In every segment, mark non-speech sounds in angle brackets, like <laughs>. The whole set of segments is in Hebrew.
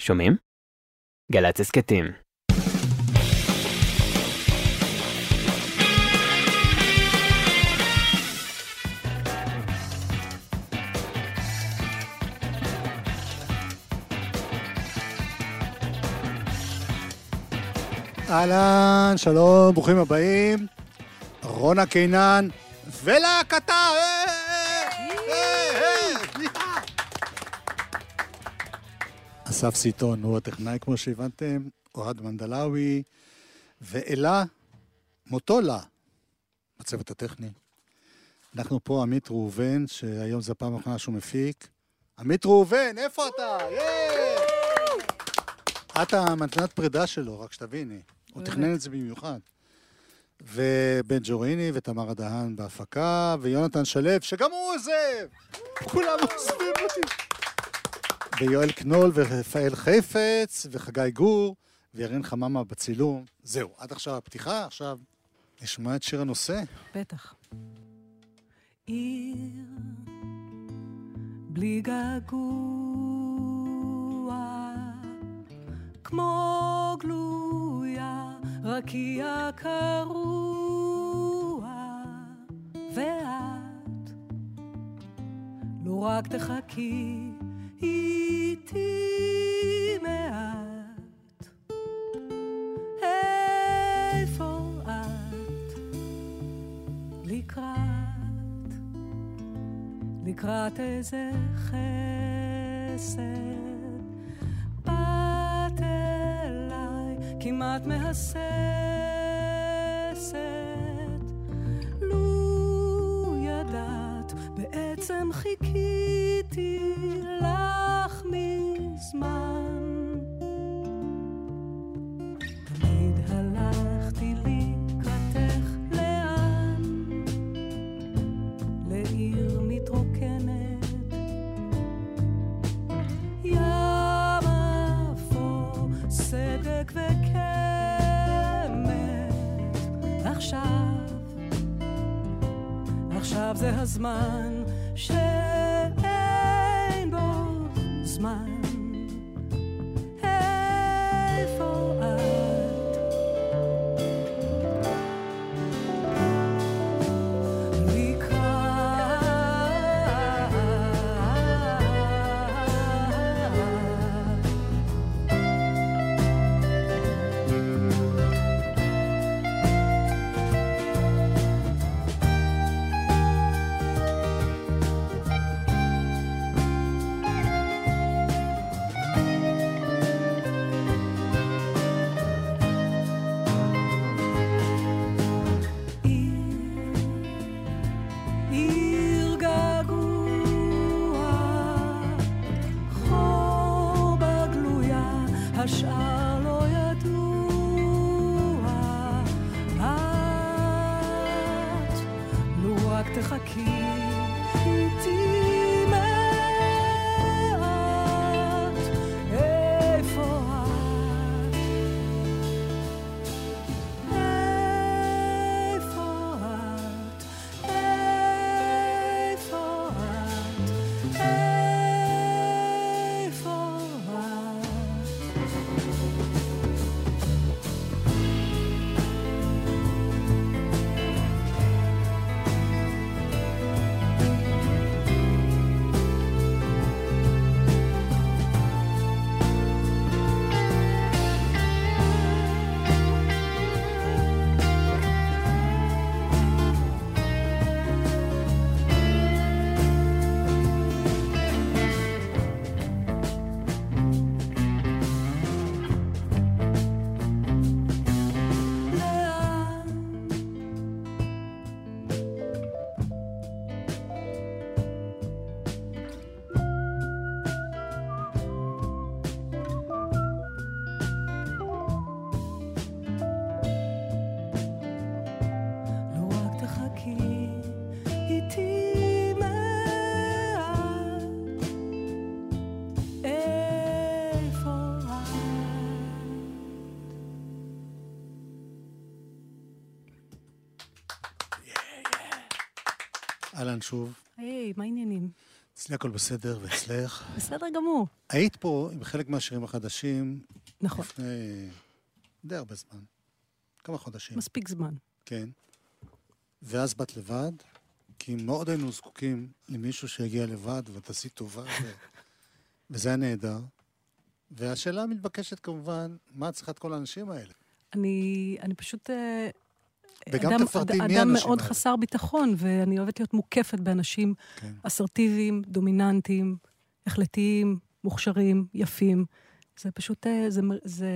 שומעים? גל"צ הסכתים. אהלן, שלום, ברוכים הבאים. רונה קינן ולהקתה! אסף סיטון הוא הטכנאי, כמו שהבנתם, אוהד מנדלאווי, ואלה מוטולה, הצוות הטכני. אנחנו פה, עמית ראובן, שהיום זו הפעם האחרונה שהוא מפיק. עמית ראובן, איפה אתה? את המתנת פרידה שלו, רק שתביני. הוא תכנן את זה במיוחד. ובן ג'וריני ותמרה דהן בהפקה, ויונתן שלו, שגם הוא עוזב! כולם עוזבים אותי. ויואל קנול ורפאל חפץ, וחגי גור, וירין חממה בצילום. זהו, עד עכשיו הפתיחה, עכשיו נשמע את שיר הנושא. בטח. עיר בלי געגוע, כמו גלויה, רקיע קרוע, ואת לו רק תחכי איתי מעט. איפה את? לקראת, לקראת איזה חסד. באת אליי כמעט מהססת. עכשיו זה הזמן שאין בו זמן. אהלן שוב. היי, מה העניינים? אצלי הכל בסדר, ואצלך. <laughs> בסדר גמור. היית פה עם חלק מהשירים החדשים נכון, לפני די הרבה זמן. כמה חודשים. מספיק זמן. כן. ואז באת לבד, כי מאוד היינו זקוקים למישהו שיגיע לבד ותעשי טובה, ו... <laughs> וזה היה נהדר. והשאלה המתבקשת כמובן, מה את צריכה את כל האנשים האלה? אני, אני פשוט... אה, וגם אדם, תפרטי מי האנשים אדם מאוד האלה. חסר ביטחון, ואני אוהבת להיות מוקפת באנשים כן. אסרטיביים, דומיננטיים, החלטיים, מוכשרים, יפים. זה פשוט, אה, זה, מ- זה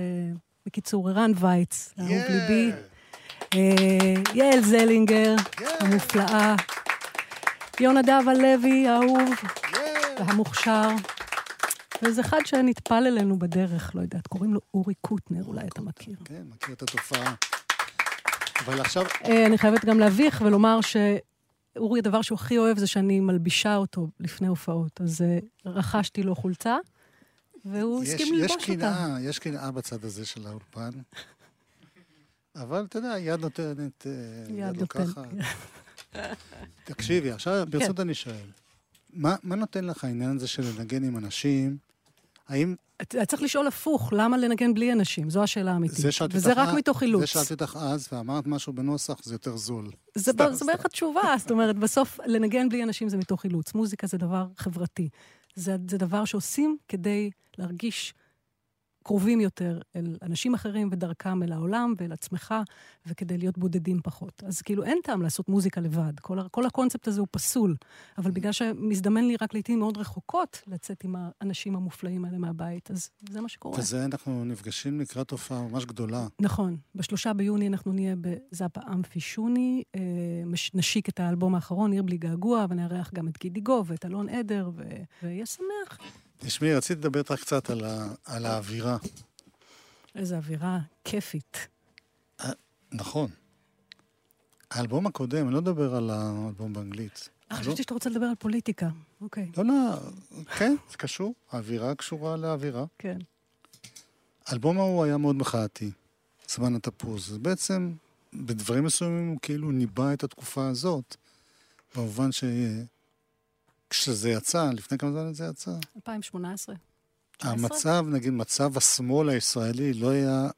בקיצור, ערן וייץ, אהוב ליבי. אה, יעל זלינגר, המופלאה. יונדב הלוי, האהוב והמוכשר. ואיזה אחד שנטפל אלינו בדרך, לא יודעת, קוראים לו אורי קוטנר, אולי אתה מכיר. כן, מכיר את התופעה. אבל עכשיו, אה, אני חייבת גם להביך ולומר שאורי, הדבר שהוא הכי אוהב זה שאני מלבישה אותו לפני הופעות. אז אה, רכשתי לו חולצה, והוא יש, הסכים יש ללבוש אותה. קנאה, יש קנאה בצד הזה של האולפן. אבל אתה יודע, יד נותנת, אה, יד לוקחת. תקשיבי, עכשיו כן. ברצינות אני שואל, מה, מה נותן לך העניין הזה של לנגן עם אנשים? האם אתה צריך לשאול הפוך, למה לנגן בלי אנשים? זו השאלה האמיתית. זה שאלתי וזה רק מתוך אילוץ. זה שאלתי אותך אז, ואמרת משהו בנוסח, זה יותר זול. זה. בערך התשובה, <laughs> זאת אומרת, בסוף לנגן בלי אנשים זה מתוך אילוץ. מוזיקה זה דבר חברתי. זה, זה דבר שעושים כדי להרגיש קרובים יותר אל אנשים אחרים ודרכם אל העולם ואל עצמך, וכדי להיות בודדים פחות. אז כאילו אין טעם לעשות מוזיקה לבד. כל, כל הקונספט הזה הוא פסול. אבל בגלל שמזדמן לי רק לעיתים מאוד רחוקות לצאת עם האנשים המופלאים האלה מהבית, אז זה מה שקורה. וזה אנחנו נפגשים לקראת הופעה ממש גדולה. נכון. בשלושה ביוני אנחנו נהיה בזאפה אמפי שוני, אה, נשיק את האלבום האחרון, עיר בלי געגוע, ונארח גם את גידי גוב ואת אלון עדר, ו... ויהיה שמח. תשמעי, רציתי לדבר איתך קצת על, ה, על האווירה. איזו אווירה כיפית. נכון. האלבום הקודם, אני לא מדבר על האלבום באנגלית. אה, לא- חשבתי שאתה רוצה לדבר על פוליטיקה. אוקיי, לא, לא, כן, זה קשור. האווירה קשורה לאווירה. כן. האלבום ההוא היה מאוד מחאתי, זמן התפוז. בעצם, בדברים מסוימים הוא כאילו ניבא את התקופה הזאת, במובן שכשזה יצא, לפני כמה זמן זה יצא, 2018. המצב, נגיד, מצב השמאל הישראלי לא היה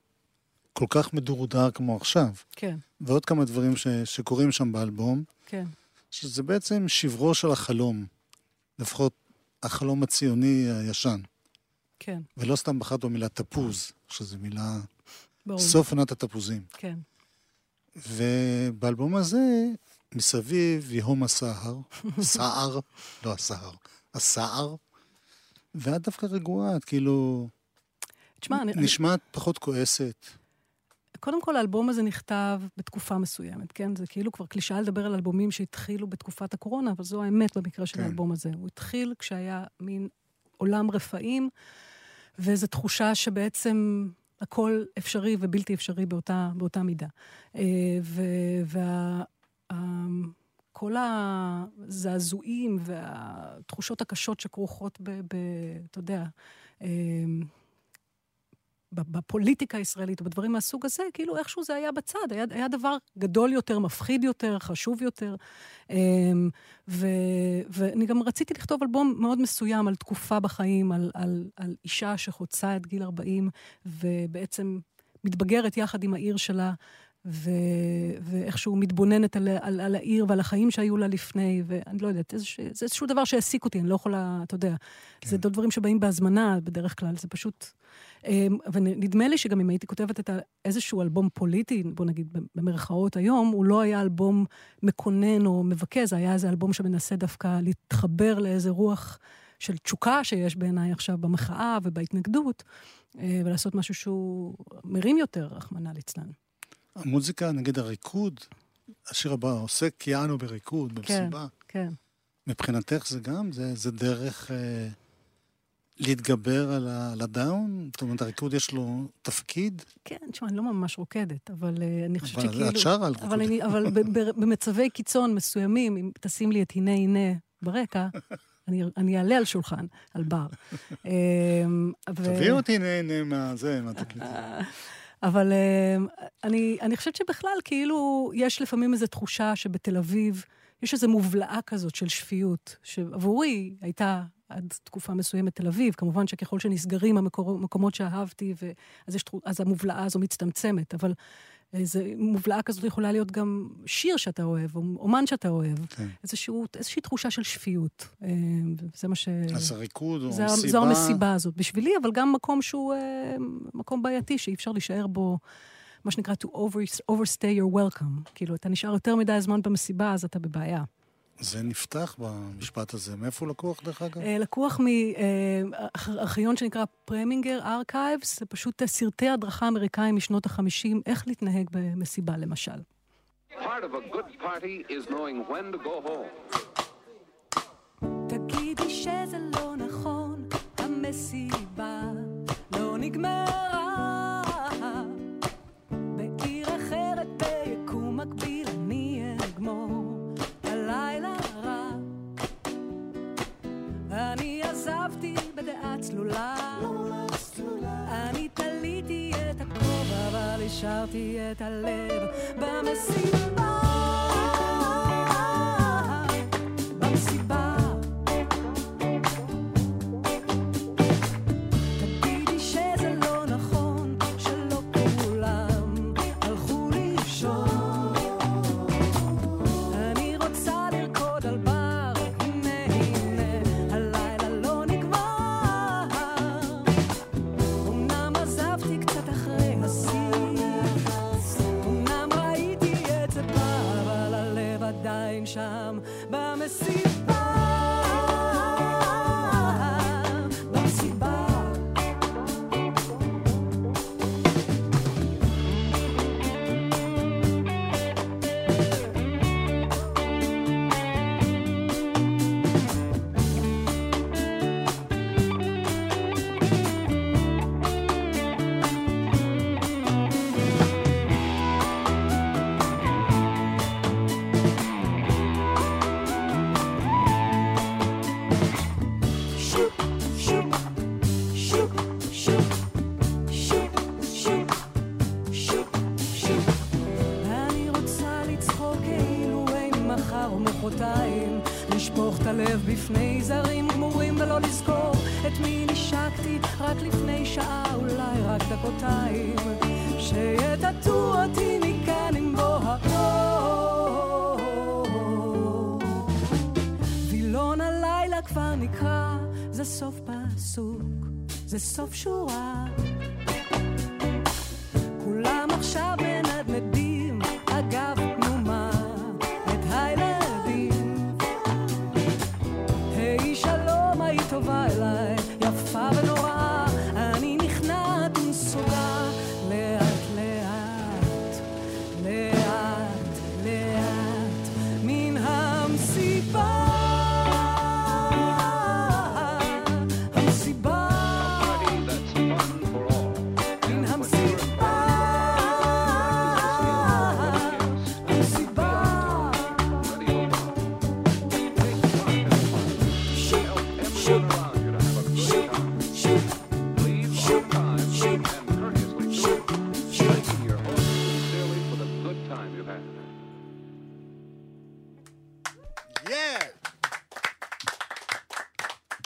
כל כך מדורדר כמו עכשיו. כן, ועוד כמה דברים ש, שקורים שם באלבום, כן. שזה בעצם שברו של החלום, לפחות החלום הציוני הישן. כן, ולא סתם בחרת במילה תפוז, שזו מילה... ברור. סוף עונת התפוזים. כן, ובאלבום הזה, מסביב יהום הסהר, <laughs> סער, לא הסהר, הסער, ואת דווקא רגועה, את כאילו תשמע, אני... נשמעת פחות כועסת. קודם כל, האלבום הזה נכתב בתקופה מסוימת, כן? זה כאילו כבר קלישאה לדבר על אלבומים שהתחילו בתקופת הקורונה, אבל זו האמת במקרה של כן. האלבום הזה. הוא התחיל כשהיה מין עולם רפאים, ואיזו תחושה שבעצם הכל אפשרי ובלתי אפשרי באותה, באותה מידה. אה, ו- וה... ה- כל הזעזועים והתחושות הקשות שכרוכות ב... ב אתה יודע, ב- בפוליטיקה הישראלית, בדברים מהסוג הזה, כאילו איכשהו זה היה בצד, היה, היה דבר גדול יותר, מפחיד יותר, חשוב יותר. אמ, ו, ואני גם רציתי לכתוב אלבום מאוד מסוים על תקופה בחיים, על, על, על אישה שחוצה את גיל 40, ובעצם מתבגרת יחד עם העיר שלה. ו... ואיכשהו מתבוננת על, על, על העיר ועל החיים שהיו לה לפני, ואני לא יודעת, איזשה, זה איזשהו דבר שהעסיק אותי, אני לא יכולה, אתה יודע, כן. זה לא דברים שבאים בהזמנה בדרך כלל, זה פשוט... אמ, ונדמה לי שגם אם הייתי כותבת את איזשהו אלבום פוליטי, בוא נגיד במרכאות היום, הוא לא היה אלבום מקונן או מבכה, זה היה איזה אלבום שמנסה דווקא להתחבר לאיזה רוח של תשוקה שיש בעיניי עכשיו במחאה ובהתנגדות, אה, ולעשות משהו שהוא מרים יותר, רחמנא ליצלן. המוזיקה, נגיד הריקוד, השיר הבא עוסק יענו בריקוד, במסיבה. כן. מבחינתך זה גם, זה, זה דרך אה, להתגבר על, ה, על הדאון? זאת אומרת, הריקוד יש לו תפקיד? כן, תשמע, אני לא ממש רוקדת, אבל uh, אני חושבת אבל שכאילו... את שרה על ריקוד. אבל, אני, אבל ב- ב- במצבי קיצון מסוימים, אם תשים לי את הנה הנה ברקע, אני, אני אעלה על שולחן, על בר. אמ, ו- תביאי אותי נהנה מהזה, מהתקליטים. אבל אמ, אני, אני חושבת שבכלל, כאילו, יש לפעמים איזו תחושה שבתל אביב יש איזו מובלעה כזאת של שפיות, שעבורי הייתה עד תקופה מסוימת תל אביב. כמובן שככל שנסגרים המקומות שאהבתי, ו... אז, יש... אז המובלעה הזו מצטמצמת, אבל איזו מובלעה כזאת יכולה להיות גם שיר שאתה אוהב, או אומן שאתה אוהב. כן. איזשהו, איזושהי תחושה של שפיות. אה, זה מה ש... אז הריקוד או זה, המסיבה... זו המסיבה הזאת בשבילי, אבל גם מקום שהוא אה, מקום בעייתי, שאי אפשר להישאר בו, מה שנקרא to over, overstay your welcome. כאילו, אתה נשאר יותר מדי זמן במסיבה, אז אתה בבעיה. זה נפתח במשפט הזה. מאיפה הוא לקוח, דרך אגב? אה, לקוח מארכיון שנקרא Prelinger Archives, זה פשוט אה, סרטי הדרכה אמריקאים משנות ה-50, איך להתנהג במסיבה, למשל. Part of a good party is knowing when to go home. תגידי שזה לא נכון, המסיבה לא נגמרה. צלולה, אני תליתי את הכובע אבל השארתי את הלב במסיבה. זה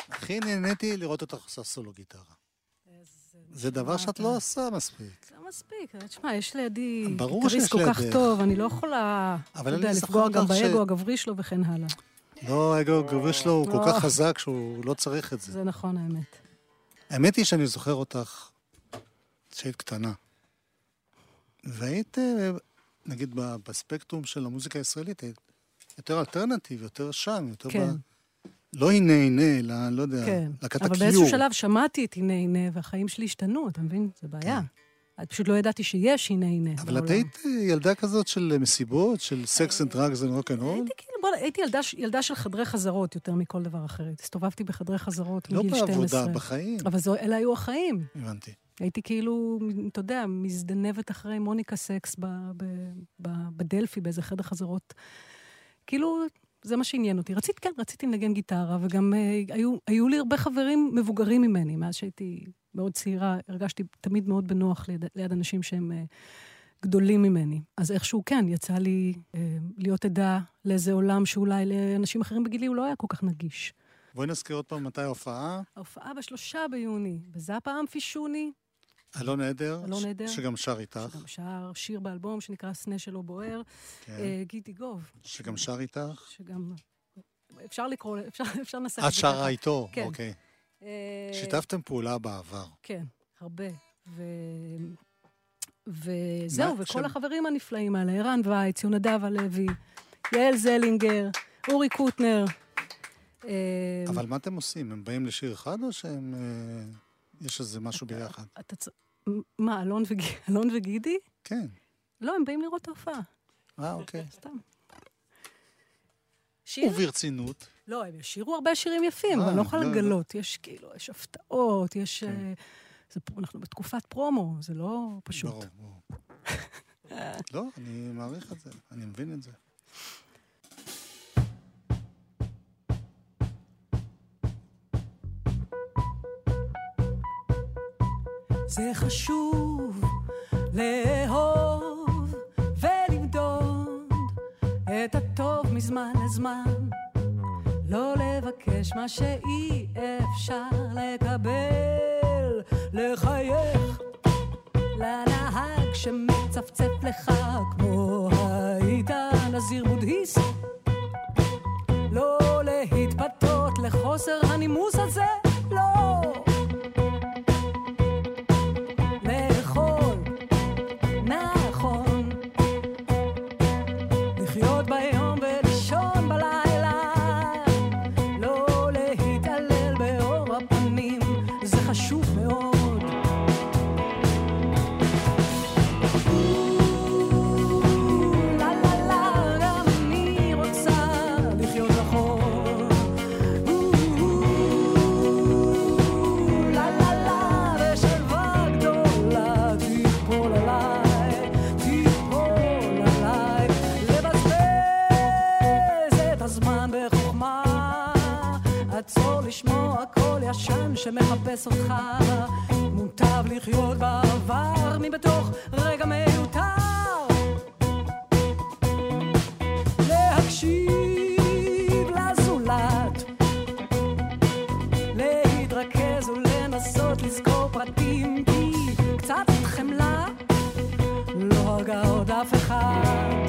הכי נהניתי לראות אותך עושה סולו גיטרה. זה דבר שאת לא עושה מספיק. זה מספיק, תשמע, יש לידי גיטריסט כל כך. טוב, אני לא יכולה, אתה יודע, לפגוע גם באגו הגברי שלו וכן הלאה. לא, האגו הגברי שלו הוא כל לא. כך חזק שהוא לא צריך את זה. זה נכון, האמת. האמת היא שאני זוכר אותך כשהיית קטנה. והיית, אה, נגיד, בספקטרום של המוזיקה הישראלית, יותר alternative, יותר שם, יותר כן. ב... לא הנה הנה, אלא, לא יודע, כן. להקת אבל ה Cure. באיזשהו שלב שמעתי את הנה הנה, והחיים שלי השתנו, אתה מבין? זה בעיה. את פשוט לא ידעתי שיש הנה הנה. כן. אבל את. היית אה, ילדה כזאת של מסיבות, של sex and drugs and rock'n'roll? הייתי כאילו, בוא, הייתי ילדה, ילדה של חדרי חזרות יותר מכל דבר אחר. הסתובבתי בחדרי חזרות לא מגיל 12. בעבודה, בחיים. אבל זו, אלה היו החיים. הבנתי. הייתי כאילו, אתה יודע, מזדנבת אחרי מוניקה סקס ב, ב, ב, בדלפי, באיזה חדר חזרות. כאילו, זה מה שעניין אותי. רציתי, כן, רציתי לנגן גיטרה, וגם אה, היו, היו לי הרבה חברים מבוגרים ממני. מאז שהייתי מאוד צעירה, הרגשתי תמיד מאוד בנוח ליד, ליד אנשים שהם אה, גדולים ממני. אז איכשהו כן, יצא לי אה, להיות עדה לאיזה עולם שאולי לאנשים אחרים בגילי הוא לא היה כל כך נגיש. בואי נזכיר עוד פעם מתי ההופעה. ההופעה בשלושה ביוני, בזאפה אמפי שוני, אלון עדר. אלון ש- עדר. שגם שר איתך. שגם שר שיר באלבום שנקרא סנה שלא בוער. כן. אה, גידי גוב, שגם שר איתך. שגם... אפשר לקרוא, אפשר, אפשר לנסח את את זה שרה. איתו, כן. אוקיי. אה, שיתפתם פעולה בעבר. כן, הרבה. ו... וזהו, וכל עכשיו- החברים הנפלאים האלה, ערן וייץ, יונדב הלוי, יעל זלינגר, אורי קוטנר. אה, אבל מה אתם עושים? הם באים לשיר אחד או שהם... אה, יש איזה משהו ביחד? אתה. מה, אלון, וג... <laughs> אלון וגידי? כן. לא, הם באים לראות את ההופעה, אה, אוקיי. סתם. שיר? וברצינות. לא, הם ישירו הרבה שירים יפים, אה, אבל אני לא יכולה לא, לא. לגלות. יש כאילו, יש הפתעות, יש... כן. אה, זה, אנחנו בתקופת פרומו, זה לא פשוט. ברור, ברור. <laughs> לא, אני מעריך את זה, אני מבין את זה. זה חשוב לאהוב ולמדוד את הטוב מזמן לזמן. לא לבקש מה שאי אפשר לקבל, לחייך לנהג שמצפצף לך כמו היית נזיר בודהיסט. לא להתפתות לחוסר הנימוס הזה, שמחפש אותך. מוטב לחיות בעבר מבתוך רגע מיותר. להקשיב לזולת להתרכז ולנסות לזכור פרטים כי קצת חמלה לא הרגה עוד אף אחד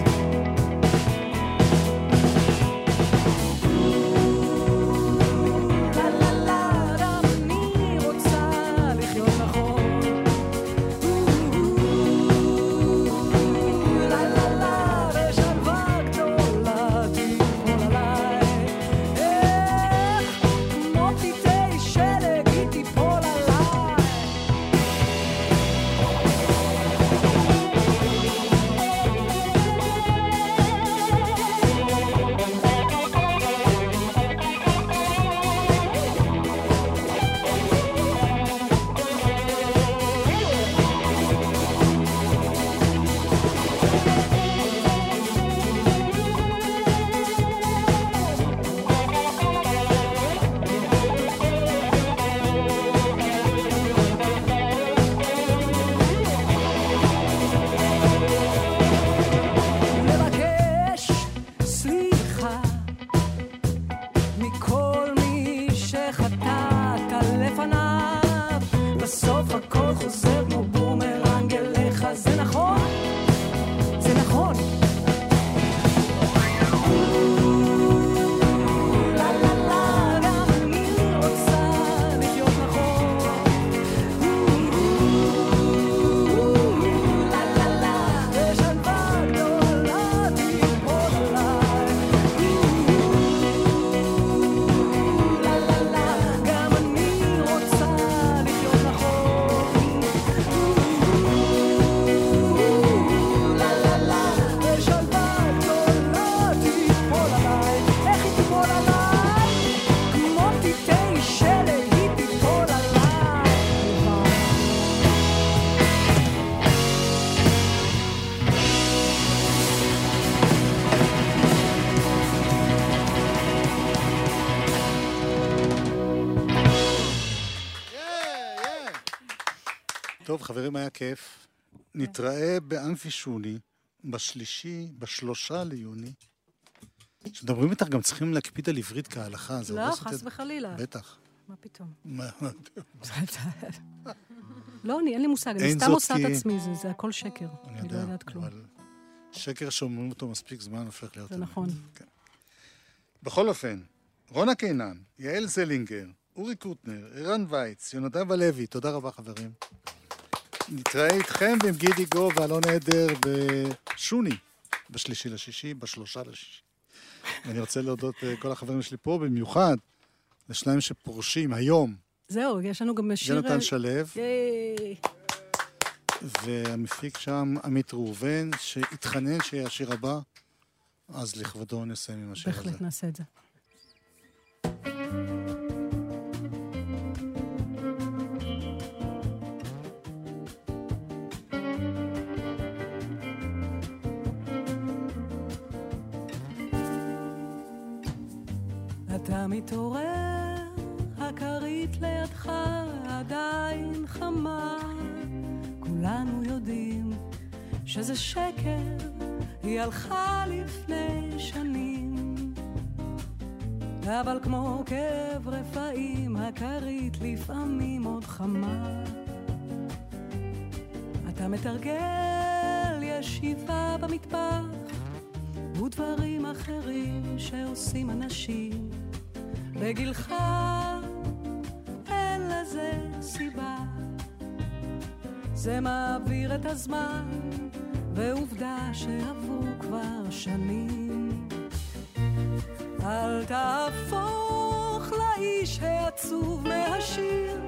נתראה באמפי שוני בשלישי, בשלושה ליוני. כשמדברים איתך גם צריכים להקפיד על עברית כהלכה. לא, חס. וחלילה. בטח. מה פתאום? <laughs> לא, אין לי מושג, אני סתם עושה את עצמי, זה, הכל שקר. אני לא יודע, יודעת כלום. שקר שאומרים אותו מספיק זמן הופך להיות... זה. נכון. כן. בכל אופן, רונה קינן, יעל זלינגר, אורי קוטנר, ערן וייץ, יונדב הלוי, תודה רבה חברים. נתראה איתכם ועם גידי גו ואלון עדר בשוני, בשלישי לשישי, בשלושה לשישי. ואני רוצה להודות לכל החברים שלי פה, במיוחד לשניים שפורשים היום, זהו, יש לנו גם שיר... יונתן שלו, ייי. והמפיק שם עמית ראובן, שהתחנן שיהיה השיר הבא, אז לכבודו נסיים עם השיר הזה. בהחלט נעשה את זה. אתה מתעורר, הכרית לידך עדיין חמה. כולנו יודעים שזה שקר, היא הלכה לפני שנים. אבל כמו כאב רפאים, הכרית לפעמים עוד חמה. אתה מתרגל ישיבה במטבח, ודברים אחרים שעושים אנשים. בגילך אין לזה סיבה. זה מעביר את הזמן, ועובדה שעברו כבר שנים. אל תהפוך לאיש העצוב מהשיר,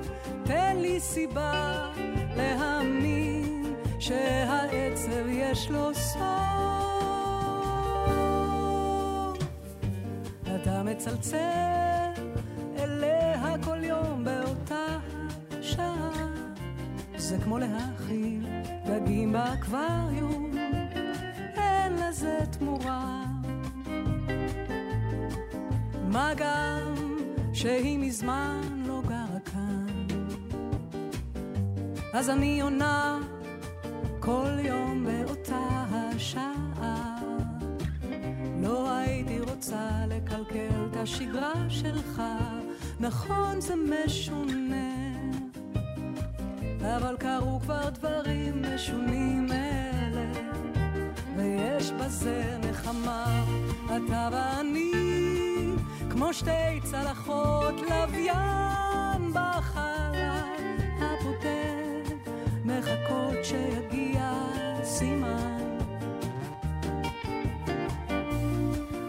תן לי סיבה להאמין שהעצב יש לו סוף. אתה מצלצל זה כמו להאכיל דגים באקווריום, אין לזה תמורה. מה גם שהיא מזמן לא גרה כאן. אז אני עונה כל יום באותה השעה. לא הייתי רוצה לקלקל את השגרה שלך, נכון זה משונה. אבל קרו כבר דברים משונים אלה, ויש בזה נחמה. אתה ואני, כמו שתי צלחות לוויין בחלל הבודד, מחכות שיגיע סימן.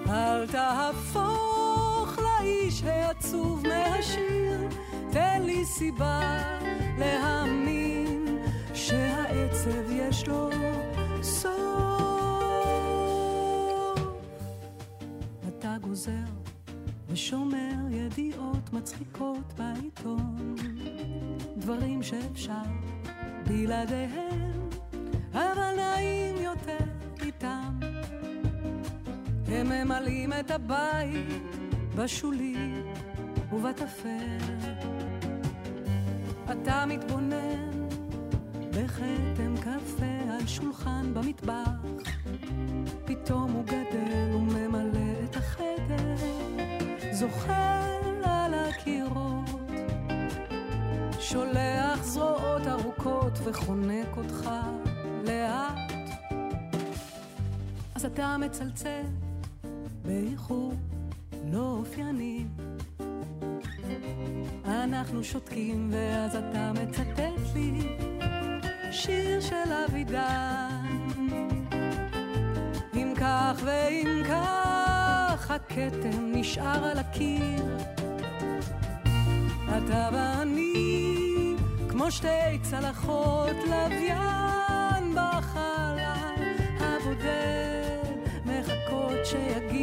אל תהפוך לאיש העצוב מהשיר, תן לי סיבה לו סוף. בשולי ובטפל. אתה מתבונן בכתם קפה על שולחן במטבח, פתאום הוא גדל וממלא את החדר, זוחל על הקירות, שולח זרועות ארוכות וחונק אותך לאט. אז אתה מצלצל באיחור לא אופייני. אנחנו שותקים ואז אתה מצטט לי שיר של אבידן. אם כך ואם כך הכתם נשאר על הקיר. אתה ואני כמו שתי צלחות לוויין בחלל הבודד מחכות שיגיע